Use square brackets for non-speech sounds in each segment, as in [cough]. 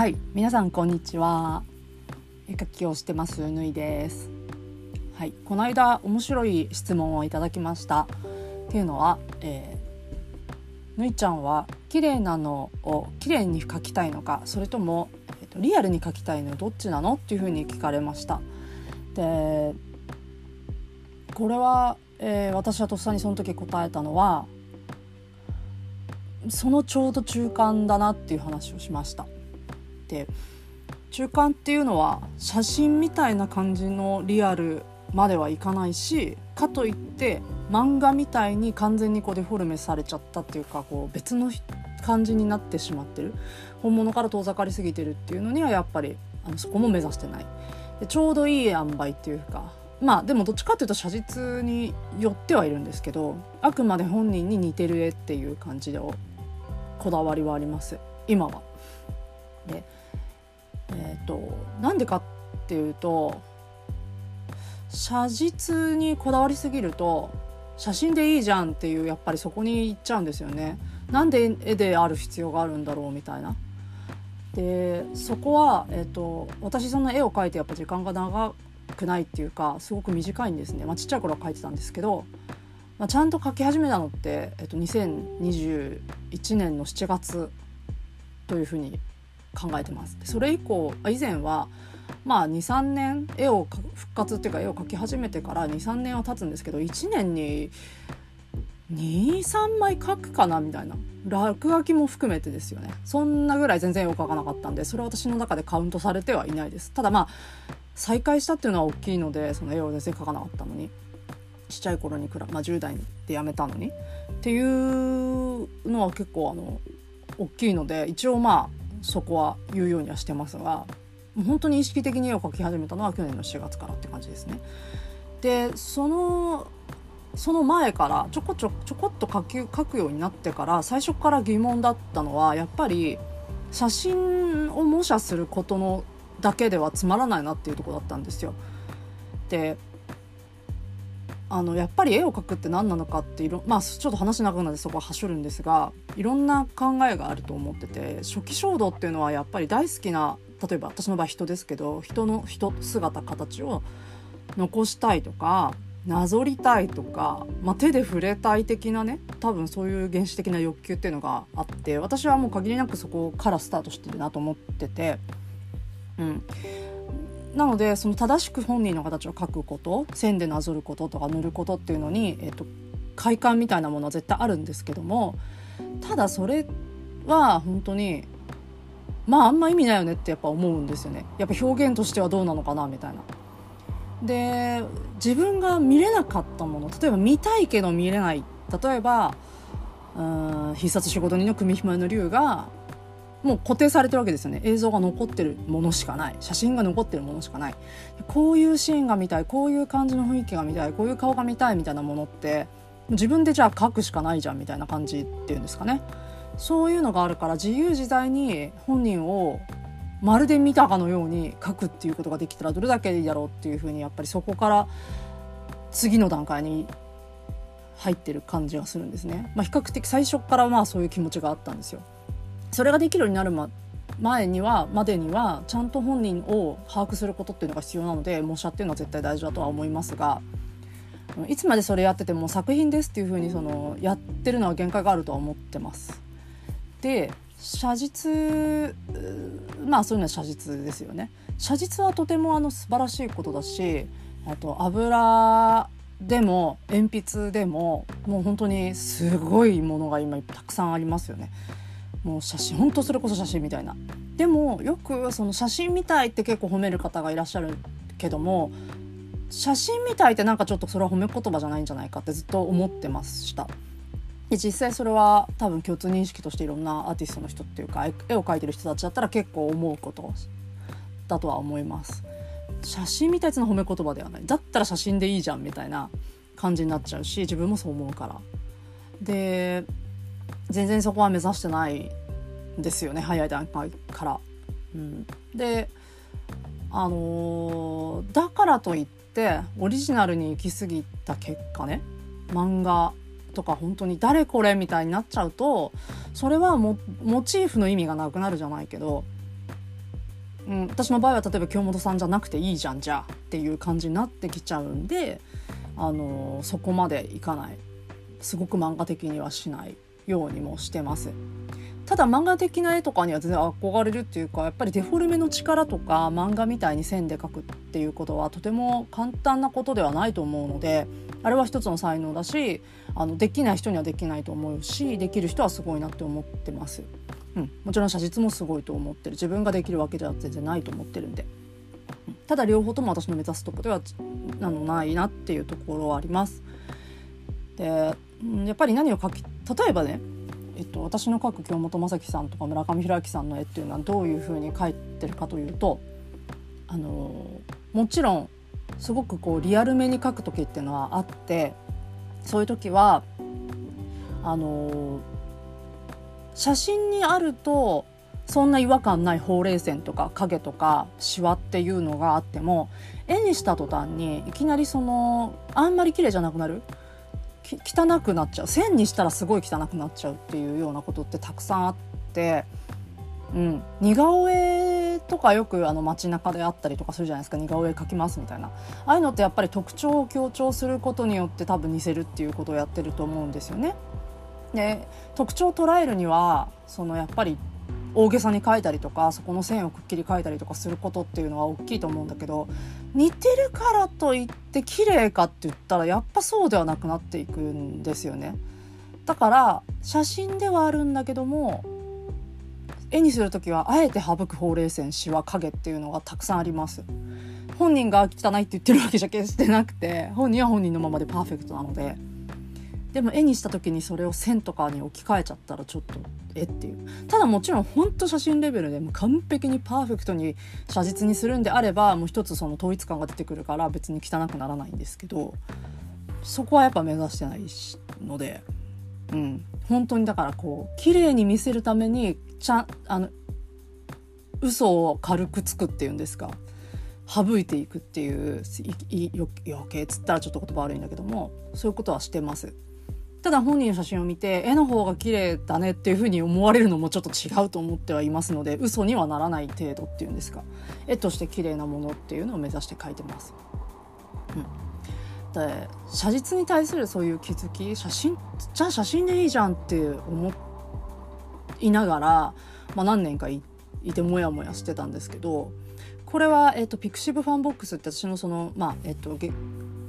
はい皆さんこんにちは。絵描きをしてますぬいです。はいこの間面白い質問をいただきました。っていうのは、えー、ぬいちゃんは綺麗なのを綺麗に描きたいのかそれとも、えーと、リアルに描きたいのどっちなの？っていうふうに聞かれました。でこれは、えー、私はとっさにその時答えたのはそのちょうど中間だなっていう話をしました。て中間っていうのは写真みたいな感じのリアルまではいかないしかといって漫画みたいに完全にこうデフォルメされちゃったっていうかこう別の感じになってしまってる。本物から遠ざかりすぎてるっていうのにはやっぱりあのそこも目指してない。でちょうどいい塩梅っていうかまあでもどっちかっていうと写実によってはいるんですけどあくまで本人に似てる絵っていう感じでこだわりはあります。今は。でえーと、なんでかっていうと写実にこだわりすぎると写真でいいじゃんっていうやっぱりそこに行っちゃうんですよね。なんで絵である必要があるんだろうみたいな。でそこは、えーと、私そんな絵を描いてやっぱ時間が長くないっていうかすごく短いんですね、まあ、ちっちゃい頃は描いてたんですけど、まあ、ちゃんと描き始めたのって、えーと、と2021年の7月というふうに考えてます。それ以降以前はまあ23年絵を復活っていうか絵を描き始めてから23年は経つんですけど1年に23枚描くかなみたいな。落書きも含めてですよね。そんなぐらい全然絵を描かなかったんでそれは私の中でカウントされてはいないです。ただまあ再開したっていうのは大きいのでその絵を全然描かなかったのにちっちゃい頃にくら、まあ、10代でやめたのにっていうのは結構あの大きいので一応まあそこは言うようにはしてますが本当に意識的に絵を描き始めたのは去年の4月からって感じですね。でそのその前からちょこちょちょこっと書き書くようになってから最初から疑問だったのはやっぱり写真を模写することのだけではつまらないなっていうとこだったんですよ。であのやっぱり絵を描くって何なのかっていろまあちょっと話長くなってそこははしょるんですがいろんな考えがあると思ってて初期衝動っていうのはやっぱり大好きな例えば私の場合人ですけど人の人姿形を残したいとかなぞりたいとか、まあ、手で触れたい的なね多分そういう原始的な欲求っていうのがあって私はもう限りなくそこからスタートしてるなと思ってて。うん、なのでその正しく本人の形を描くこと線でなぞることとか塗ることっていうのに、えーと、快感みたいなものは絶対あるんですけどもただそれは本当にまああんま意味ないよねってやっぱ思うんですよねやっぱ表現としてはどうなのかなみたいな。で自分が見れなかったもの例えば見たいけど見れない例えばうん必殺仕事人の組紐の竜がもう固定されてるわけですよね。映像が残ってるものしかない。写真が残ってるものしかない。こういうシーンが見たい。こういう感じの雰囲気が見たい。こういう顔が見たいみたいなものって自分でじゃあ書くしかないじゃんみたいな感じっていうんですかね。そういうのがあるから自由自在に本人をまるで見たかのように書くっていうことができたらどれだけいいだろうっていうふうにやっぱりそこから次の段階に入ってる感じがするんですね。まあ、比較的最初からまあそういう気持ちがあったんですよ。それができるようになる、ま、前にはまでにはちゃんと本人を把握することっていうのが必要なので模写っていうのは絶対大事だとは思いますがいつまでそれやってても作品ですっていうふうにそのやってるのは限界があるとは思ってます。で写実まあそういうのは写実ですよね。写実はとてもあの素晴らしいことだしあと油でも鉛筆でももう本当にすごいものが今たくさんありますよね。もう写真ほんとそれこそ写真みたいな。でもよくその写真みたいって結構褒める方がいらっしゃるけども写真みたいってなんかちょっとそれは褒め言葉じゃないんじゃないかってずっと思ってました。で実際それは多分共通認識としていろんなアーティストの人っていうか絵を描いてる人たちだったら結構思うことだとは思います。写真みたいの褒め言葉ではない。だったら写真でいいじゃんみたいな感じになっちゃうし自分もそう思うから。で全然そこは目指してないんですよね早い段階から。うん、であのー、だからといってオリジナルに行き過ぎた結果ね漫画とか本当に誰これみたいになっちゃうとそれはモチーフの意味がなくなるじゃないけどうん、私の場合は例えば京本さんじゃなくていいじゃんじゃあっていう感じになってきちゃうんで、あのそこまでいかない。すごく漫画的にはしない。ようにもしてます。ただ漫画的な絵とかには全然憧れるっていうかやっぱりデフォルメの力とか漫画みたいに線で描くっていうことはとても簡単なことではないと思うのであれは一つの才能だしあのできない人にはできないと思うしできる人はすごいなって思ってます。うん、もちろん写実もすごいと思ってる自分ができるわけでは全然ないと思ってるんで、うん、ただ両方とも私の目指すとこではあのないなっていうところはあります。でやっぱり何を描き例えばねえっと、私の描く京本政樹さんとか村上弘明さんの絵っていうのはどういうふうに描いてるかというとあのもちろんすごくこうリアルめに描く時っていうのはあってそういう時はあの写真にあるとそんな違和感ないほうれい線とか影とかシワっていうのがあっても絵にした途端にいきなりそのあんまり綺麗じゃなくなる。汚くなっちゃう。線にしたらすごい汚くなっちゃうっていうようなことってたくさんあって、うん、似顔絵とかよくあの街中であったりとかするじゃないですか。似顔絵描きますみたいな。ああいうのってやっぱり特徴を強調することによって多分似せるっていうことをやってると思うんですよね。で特徴を捉えるにはそのやっぱり大げさに描いたりとかそこの線をくっきり描いたりとかすることっていうのは大きいと思うんだけど似てるからといって綺麗かって言ったらやっぱそうではなくなっていくんですよね。だから写真ではあるんだけども絵にする時はあえて省くほうれい線しわ影っていうのがたくさんあります。本人が汚いって言ってるわけじゃ決してなくて本人は本人のままでパーフェクトなのででも絵にした時にそれを線とかに置き換えちゃったらちょっとえっていうただもちろんほんと写真レベルでも完璧にパーフェクトに写実にするんであればもう一つその統一感が出てくるから別に汚くならないんですけどそこはやっぱ目指してないのでうん本当にだからこう綺麗に見せるためにちゃんあの嘘を軽くつくっていうんですか省いていくっていう余計っつったらちょっと言葉悪いんだけどもそういうことはしてます。ただ本人の写真を見て絵の方が綺麗だねっていうふうに思われるのもちょっと違うと思ってはいますので嘘にはならない程度っていうんですか絵として綺麗なものっていうのを目指して描いてます。うんで写実に対するそういう気づき写真じゃあ写真でいいじゃんって思いながら、まあ、何年かいてモヤモヤしてたんですけどこれは、えっと、ピクシブファンボックスって私のその、まあ、えっと、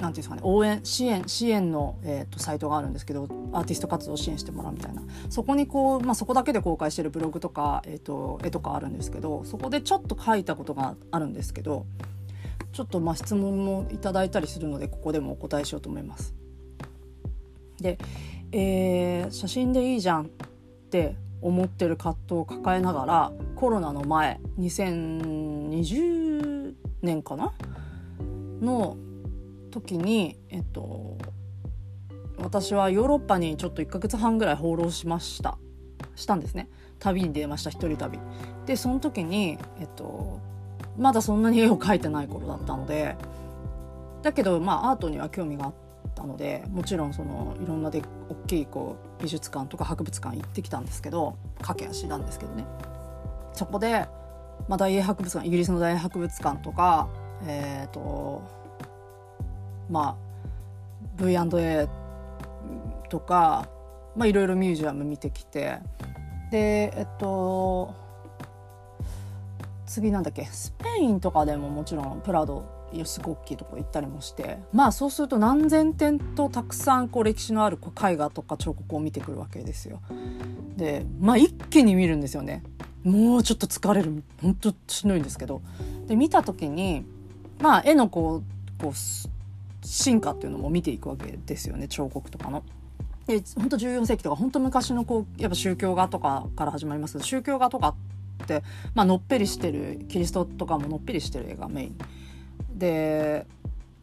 なんていうんですかね、応援、支援、支援の、えっと、サイトがあるんですけど、アーティスト活動を支援してもらうみたいな。そこにこう、まあ、そこだけで公開してるブログとか、えっと、絵とかあるんですけど、そこでちょっと書いたことがあるんですけど、ちょっとまあ質問もいただいたりするので、ここでもお答えしようと思います。で、えー、写真でいいじゃんって思ってる葛藤を抱えながらコロナの前2020年かな？の時にえっと私はヨーロッパにちょっと1ヶ月半ぐらい放浪しました。したんですね。旅に出ました一人旅。でその時にえっとまだそんなに絵を描いてない頃だったのでだけどまあアートには興味があったのでもちろんそのいろんなで大きいこう美術館とか博物館行ってきたんですけど駆け足なんですけどね。そこで、まあ、大英博物館イギリスの大英博物館とかえっ、ー、とまあ V&A とかまあいろいろミュージアム見てきてでえっと次なんだっけスペインとかでももちろんプラドすごく大きいとこ行ったりもしてまあそうすると何千点とたくさんこう歴史のある絵画とか彫刻を見てくるわけですよ。でまあ一気に見るんですよね。もうちょっと疲れる本当しんどいんですけどで見た時にまあ絵のこうこう進化っていうのも見ていくわけですよね彫刻とかの。で本当14世紀とか本当昔のこうやっぱ宗教画とかから始まりますけど宗教画とかって、まあのっぺりしてるキリストとかものっぺりしてる絵がメインで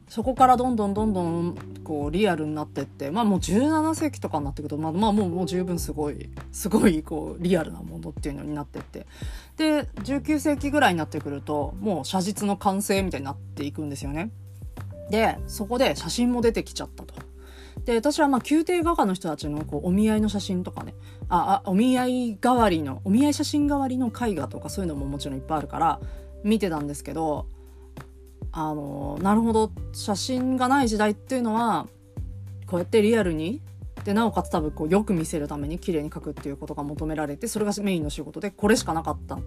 そこからどんどんどんどんこうリアルになってってまあもう17世紀とかになってくるとまあ、まあ、もうもう十分すごいすごいこうリアルなものっていうのになってってで19世紀ぐらいになってくるともう写実の完成みたいになっていくんですよね。でそこで写真も出てきちゃったと。で私はまあ宮廷画家の人たちのこうお見合いの写真とかねああお見合い代わりのお見合い写真代わりの絵画とかそういうのももちろんいっぱいあるから見てたんですけどあのなるほど写真がない時代っていうのはこうやってリアルにでなおかつ多分こうよく見せるために綺麗に描くっていうことが求められてそれがメインの仕事でこれしかなかったっ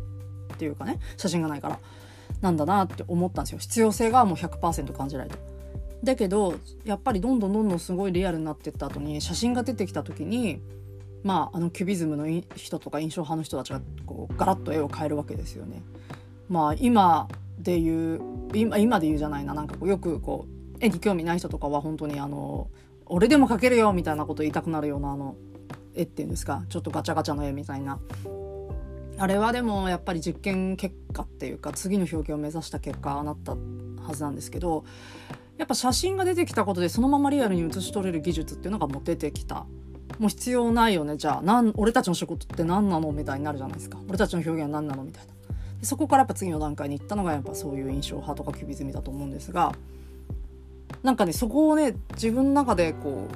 ていうかね写真がないからなんだなって思ったんですよ必要性がもう100%感じられた。だけどやっぱりどんどんどんどんすごいリアルになってった後に写真が出てきた時にまああのキュビズムの人とか印象派の人たちがこうガラッと絵を変えるわけですよね。まあ今で言う今今で言うじゃないな。なんかこうよくこう絵に興味ない人とかは本当にあの俺でも描けるよみたいなこと言いたくなるようなあの絵っていうんですか。ちょっとガチャガチャの絵みたいな。あれはでもやっぱり実験結果っていうか次の表現を目指した結果なったはずなんですけどやっぱ写真が出てきたことでそのままリアルに写し取れる技術っていうのがもう出てきた。もう必要ないよね。じゃあなん俺たちの仕事って何なの？みたいにな。るじゃないですか俺たちの表現は何なの？みたいな。でそこからやっぱ次の段階に行ったのがやっぱそういう印象派とかキュビズムだと思うんですがなんかねそこをね自分の中でこう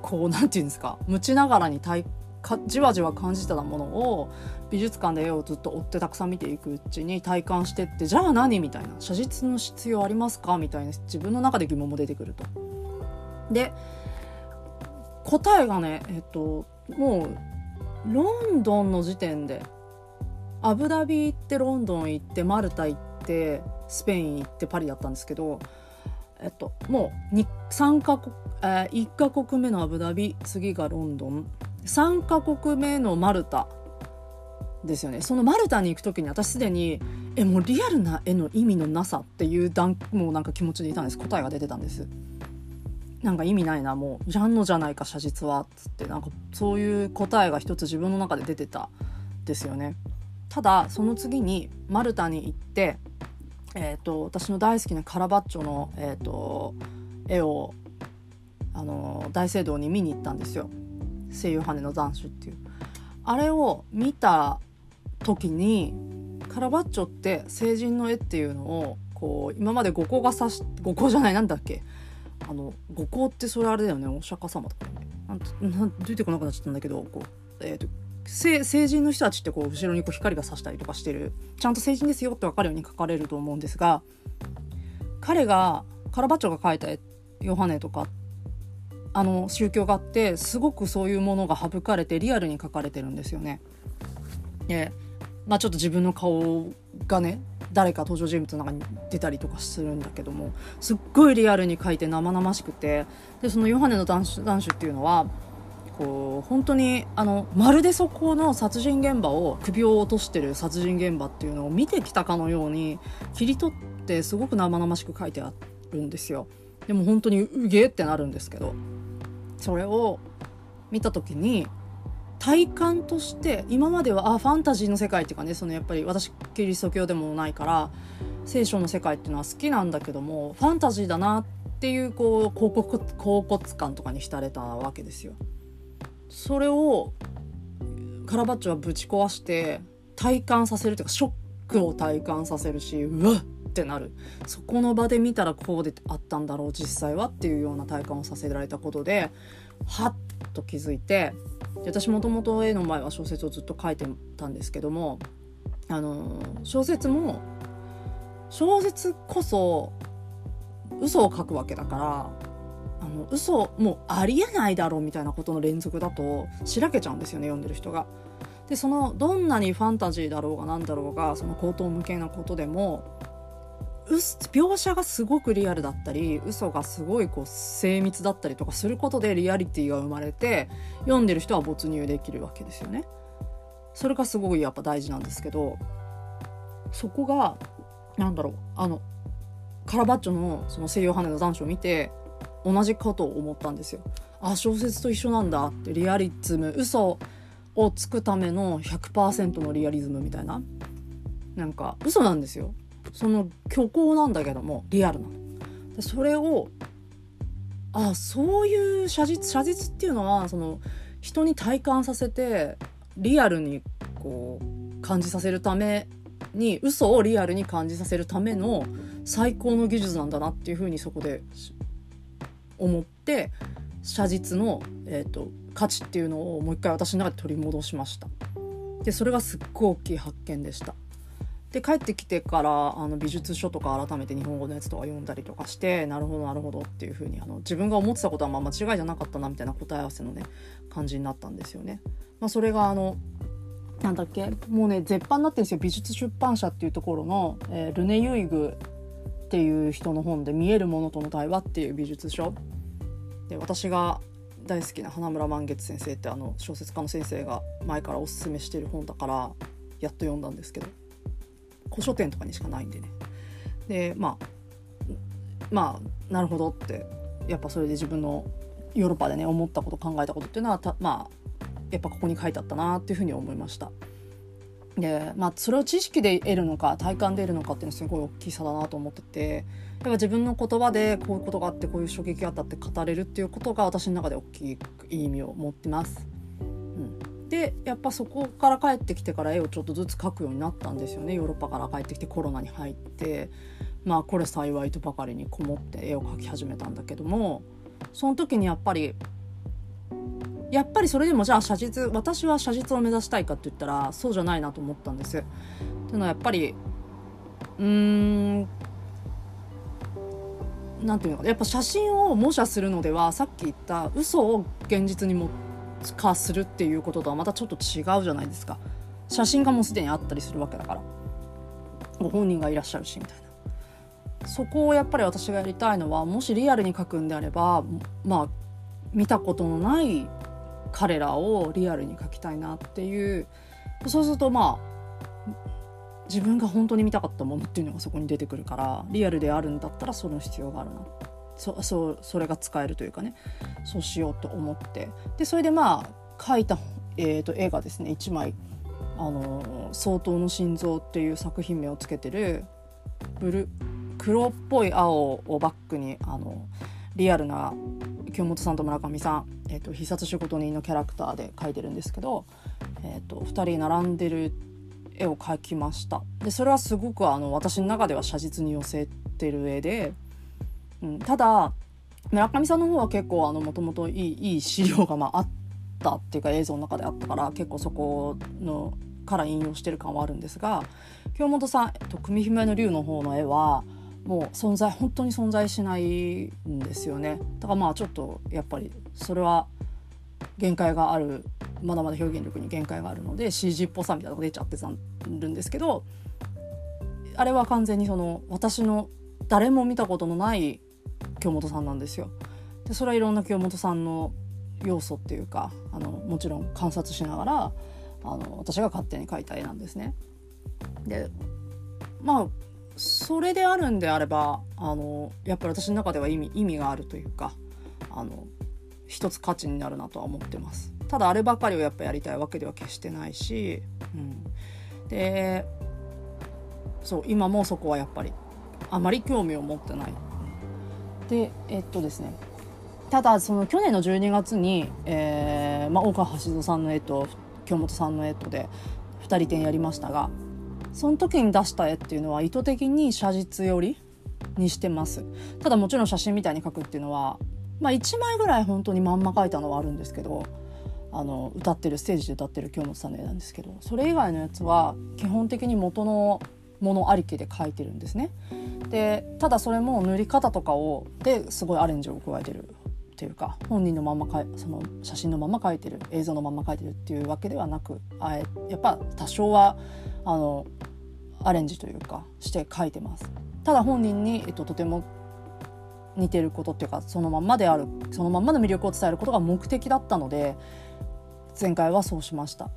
こう何て言うんですか？無知ながらに体かじわじわ感じてたものを美術館で絵をずっと追ってたくさん見ていくうちに体感してってじゃあ何みたいな。写実の必要ありますか？みたいな。自分の中で疑問も出てくると。で答えがねえっともうロンドンの時点でアブダビ行ってロンドン行ってマルタ行ってスペイン行ってパリだったんですけどえっと、もう3カ国、えー、1カ国目のアブダビ次がロンドン。3カ国目のマルタですよね。そのマルタに行く時に私すでにえもうリアルな絵の意味のなさっていう段もうなんか気持ちでいたんです。答えが出てたんです。なんか意味ないな。もうジャンのじゃないか写実は。っつって。なんかそういう答えが一つ自分の中で出てたですよね。ただその次にマルタに行ってえーと、私の大好きなカラバッチョの、えーと、絵をあの大聖堂に見に行ったんですよ「声優羽の斬首」っていう。あれを見た時にカラバッチョって成人の絵っていうのをこう今まで五行が指し五行じゃないなんだっけ？あの五行ってそれあれだよね。お釈迦様とかね。なん出てこなくなっちゃったんだけどこう、えーと成人の人たちってこう後ろにこう光が差したりとかしてる。ちゃんと成人ですよって分かるように書かれると思うんですが彼がカラバッチョが描いた絵ヨハネとかっあの宗教があってすごくそういうものが省かれてリアルに書かれてるんですよね。でまあちょっと自分の顔がね誰か登場人物の中に出たりとかするんだけどもすっごいリアルに書いて生々しくてでそのヨハネの男子男子っていうのはこう本当にあのまるでそこの殺人現場を首を落としてる殺人現場っていうのを見てきたかのように切り取ってすごく生々しく書いてあるんですよでも本当にうげーってなるんですけどそれを見た時に体感として今まではあファンタジーの世界っていうかねそのやっぱり私キリスト教でもないから聖書の世界っていうのは好きなんだけどもファンタジーだなっていうこう広告恍惚感とかに浸れたわけですよ。それをカラバッチョはぶち壊して体感させるというかショックを体感させるしうわっってなるそこの場で見たらこうであったんだろう実際はっていうような体感をさせられたことではっと気づいて私もともと絵の前は小説をずっと書いてたんですけどもあの小説も小説こそ嘘を書くわけだからあの嘘もうありえないだろうみたいなことの連続だとしらけちゃうんですよね読んでる人が。でそのどんなにファンタジーだろうが何だろうがその口頭無形なことでも描写がすごくリアルだったり嘘がすごいこう精密だったりとかすることでリアリティが生まれて読んでる人は没入できるわけですよね。それがすごいやっぱ大事なんですけどそこが何だろうあのカラバッチョのその西洋羽の残暑を見て同じこと思ったんですよ。あ小説と一緒なんだってリアリズム嘘をつくための100%のリアリズムみたいななんか嘘なんですよその虚構なんだけどもリアルなの。でそれをあそういう写実写実っていうのはその人に体感させてリアルにこう感じさせるために嘘をリアルに感じさせるための最高の技術なんだなっていうふうにそこで思って写実の、えーと、価値っていうのをもう一回私の中で取り戻しましたでそれがすっごい大きい発見でしたで帰ってきてからあの美術書とか改めて日本語のやつとか読んだりとかしてなるほどなるほどっていうふうにあの自分が思ってたことはまあ間違いじゃなかったなみたいな答え合わせのね感じになったんですよね。まあ、それがあのなんだっけもうね絶版になってるんですよ。美術出版社っていうところの、えー、ルネ・ユイグっていう人の本で「見えるものとの対話」っていう美術書。で私が大好きな花村満月先生ってあの小説家の先生が前からおすすめしてる本だからやっと読んだんですけど。古書店とかにしかないんでねでまあまあなるほどってやっぱそれで自分のヨーロッパでね思ったこと考えたことっていうのはたまあやっぱここに書いてあったなっていうふうに思いました。でまあそれを知識で得るのか体感で得るのかっていうのはすごい大きさだなと思っててやっぱ自分の言葉でこういうことがあってこういう衝撃があったって語れるっていうことが私の中で大きい意味を持ってます。うん、でやっぱそこから帰ってきてから絵をちょっとずつ描くようになったんですよねヨーロッパから帰ってきてコロナに入ってまあこれ幸いとばかりにこもって絵を描き始めたんだけどもその時にやっぱりやっぱりそれでもじゃあ写実私は写実を目指したいかって言ったらそうじゃないなと思ったんです。っていうのはやっぱりうーんなんていうのかやっぱ写真を模写するのではさっき言った嘘を現実にも化するっていうこととはまたちょっと違うじゃないですか。写真がもうすでにあったりするわけだから。ご本人がいらっしゃるしみたいな。そこをやっぱり私がやりたいのはもしリアルに描くんであればまあ見たことのない彼らをリアルに描きたいなっていう。そうするとまあ自分が本当に見たかったものっていうのがそこに出てくるからリアルであるんだったらその必要があるなそそそれが使えるというかね。そうしようと思って。でそれでまあ描いた、えーと、絵がですね1枚「あの相当の心臓」っていう作品名をつけてるブル黒っぽい青をバックにあのリアルな京本さんと村上さん、えーと、必殺仕事人のキャラクターで描いてるんですけど、えーと、2人並んでる絵を描きました。でそれはすごくあの私の中では写実に寄せてる絵で、ん、ただ村上さんの方は結構もともといい資料がまああったっていうか映像の中であったから結構そこのから引用してる感はあるんですが京本さん、えっと、組姫の竜の方の絵はもう存在本当に存在しないんですよね。だからまあちょっとやっぱりそれは限界があるまだまだ表現力に限界があるので CG っぽさみたいなのが出ちゃってるんですけどあれは完全にその私の誰も見たことのない京本さんなんですよ。でそれはいろんな京本さんの要素っていうかあのもちろん観察しながらあの私が勝手に描いた絵なんですね。でまあそれであるんであればあのやっぱり私の中では意味意味があるというかあの一つ価値になるなとは思ってますただあればかりをやっぱやりたいわけでは決してないし、うん、でそう今もそこはやっぱりあまり興味を持ってないでえっとですねただその去年の12月に、えーまあ、大川橋戸さんの絵と京本さんの絵とで2人展やりましたがその時に出した絵っていうのは意図的に写実寄りにしてます。ただもちろん写真みたいに描くっていうのはまあ1枚ぐらい本当にまんま描いたのはあるんですけどあの歌ってるステージで歌ってる京本さんの絵なんですけどそれ以外のやつは基本的に元のものありきで描いてるんですね。でただそれも塗り方とかをですごいアレンジを加えてるっていうか本人のままかその写真のまま描いてる映像のまま描いてるっていうわけではなくあえやっぱ多少はあのアレンジというかして書いてますただ本人に、えっと、とても似てることっていうかそのまんまであるそのまんまの魅力を伝えることが目的だったので前回はそうしました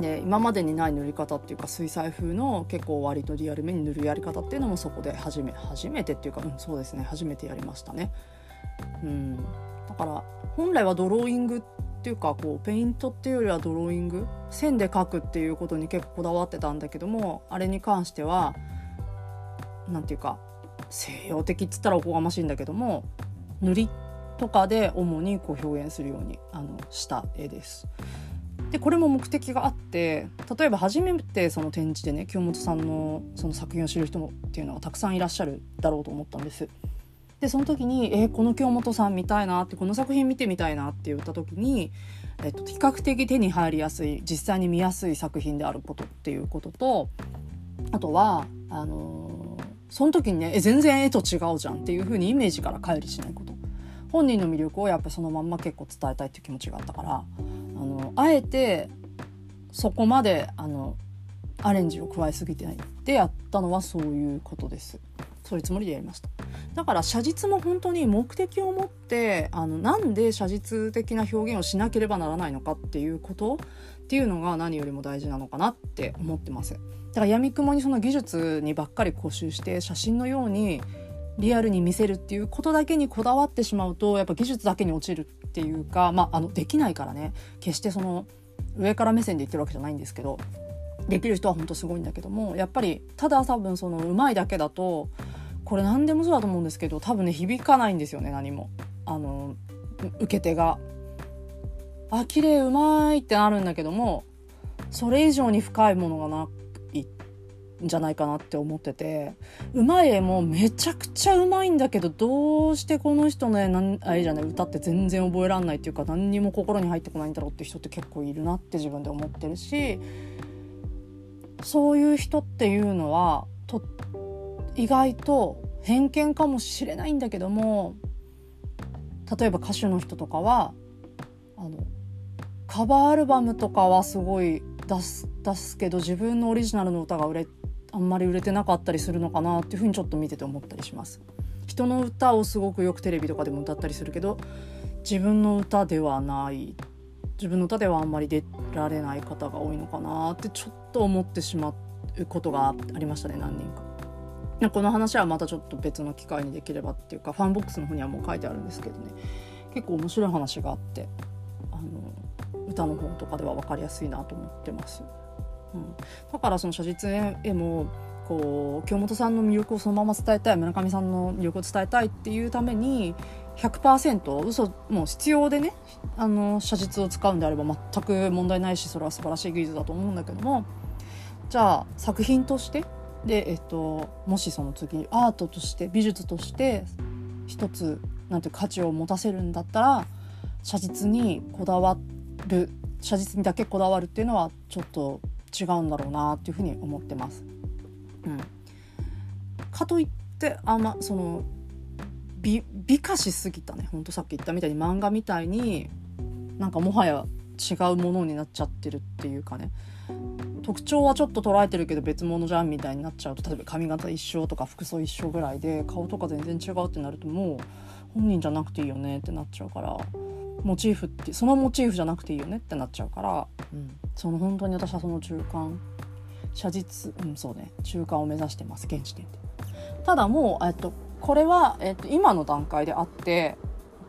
で今までにない塗り方っていうか水彩風の結構割とリアルめに塗るやり方っていうのもそこで初め初めてっていうか、うん、そうですね初めてやりましたね。うん、だから本来はドローイングっていうかこうペイントっていうよりはドローイング線で描くっていうことに結構こだわってたんだけどもあれに関しては何て言うか西洋的っつったらおこがましいんだけども塗りとかで主にこう表現するようにあのした絵です。でこれも目的があって例えば初めてその展示でね京本さんのその作品を知る人っていうのがたくさんいらっしゃるだろうと思ったんです。でその時に「えー、この京本さん見たいな」ってこの作品見てみたいなって言った時に、えっと、比較的手に入りやすい実際に見やすい作品であることっていうこととあとはあのー、その時にねえ全然絵と違うじゃんっていう風にイメージから乖離しないこと本人の魅力をやっぱそのまんま結構伝えたいっていう気持ちがあったからあのあえてそこまであのアレンジを加えすぎてないでやったのはそういうことです。そういうつもりでやりました。だから写実も本当に目的を持ってあのなんで写実的な表現をしなければならないのかっていうことっていうのが何よりも大事なのかなって思ってます。だから闇雲にその技術にばっかり固執して写真のようにリアルに見せるっていうことだけにこだわってしまうとやっぱ技術だけに落ちるっていうかまああのできないからね決してその上から目線で言ってるわけじゃないんですけどできる人は本当すごいんだけどもやっぱりただ多分その上手いだけだとこれ何でもそうだと思うんですけど多分ね響かないんですよね何も。あの受け手が。あ綺麗うまいってなるんだけどもそれ以上に深いものがないんじゃないかなって思ってて。うまい絵もめちゃくちゃうまいんだけどどうしてこの人の絵なんあれじゃない歌って全然覚えらんないっていうか何にも心に入ってこないんだろうって人って結構いるなって自分で思ってるし。そういう人っていうのはと意外と偏見かもしれないんだけども例えば歌手の人とかはあのカバーアルバムとかはすごい出す出すけど自分のオリジナルの歌が売れてあんまり売れてなかったりするのかなっていうふうにちょっと見てて思ったりします。人の歌をすごくよくテレビとかでも歌ったりするけど自分の歌ではない自分の歌ではあんまり出られない方が多いのかなってちょっと思ってしまうことがありましたね何人か。この話はまたちょっと別の機会にできればっていうかファンボックスの方にはもう書いてあるんですけどね結構面白い話があってあの歌の本とかでは分かりやすいなと思ってます。うん、だからその写実絵もこう京本さんの魅力をそのまま伝えたい村上さんの魅力を伝えたいっていうために100%嘘もう必要でねあの写実を使うんであれば全く問題ないしそれは素晴らしい技術だと思うんだけどもじゃあ作品としてで、えっと、もしその次アートとして美術として一つなんていう価値を持たせるんだったら写実にこだわる写実にだけこだわるっていうのはちょっと違うんだろうなっていうふうに思ってます。うん、かといってあんまその美美化しすぎたね。ほんとさっき言ったみたいに漫画みたいになんかもはや違うものになっちゃってるっていうかね。特徴はちょっと捉えてるけど別物じゃんみたいになっちゃうと例えば髪型一緒とか服装一緒ぐらいで顔とか全然違うってなるともう本人じゃなくていいよねってなっちゃうからモチーフってそのモチーフじゃなくていいよねってなっちゃうから、うん、その本当に私はその中間写実うんそうね中間を目指してます現時点で。ただもう、えっと、これは、えっと、今の段階であって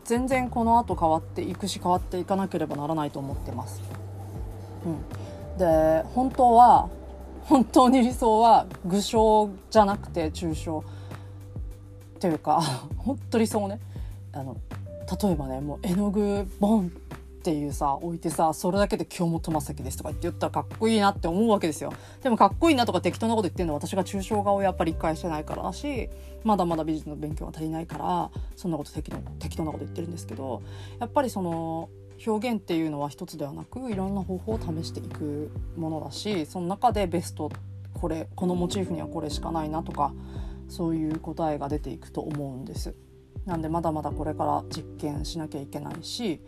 全然この後変わっていくし変わっていかなければならないと思ってます。うん、で本当は本当に理想は具象じゃなくて抽象っていうか本当理想ねあの例えばねもう絵の具ボンっていうさ置いてさそれだけで京本政樹ですとか言って言ったらかっこいいなって思うわけですよでもかっこいいなとか適当なこと言ってるのは私が抽象画をやっぱり理解してないからだしまだまだ美術の勉強が足りないからそんなこと適当適当なこと言ってるんですけどやっぱりその表現っていうのは一つではなくいろんな方法を試していくものだしその中でベストこれこのモチーフにはこれしかないなとかそういう答えが出ていくと思うんです。なんでまだまだこれから実験しなきゃいけないし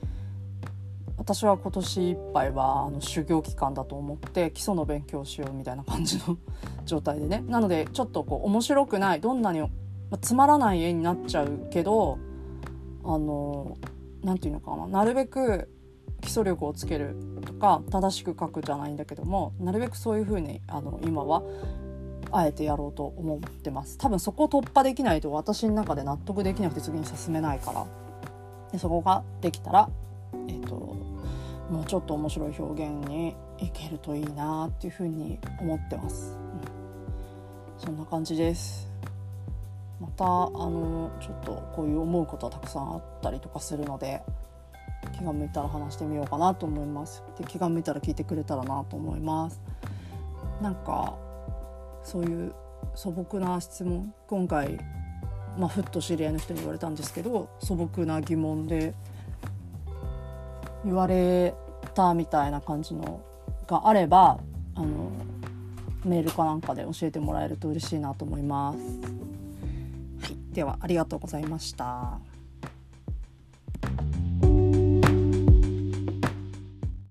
私は今年いっぱいはあの修行期間だと思って基礎の勉強しようみたいな感じの [laughs] 状態でね。なのでちょっとこう面白くないどんなに、まあ、つまらない絵になっちゃうけどあの何て言うのかななるべく基礎力をつけるとか正しく書くじゃないんだけどもなるべくそういうふうにあの今はあえてやろうと思ってます。多分そこを突破できないと私の中で納得できなくて次に進めないから。でそこができたらえっ、ー、ともうちょっと面白い表現にいけるといいなっていうふうに思ってます、うん、そんな感じです。またあのちょっとこういう思うことはたくさんあったりとかするので気が向いたら話してみようかなと思います。で気が向いたら聞いてくれたらなと思います。なんかそういう素朴な質問今回まあ、ふっと知り合いの人に言われたんですけど素朴な疑問で言われたみたいな感じのがあればあのメールかなんかで教えてもらえると嬉しいなと思います。はい、ではありがとうございました。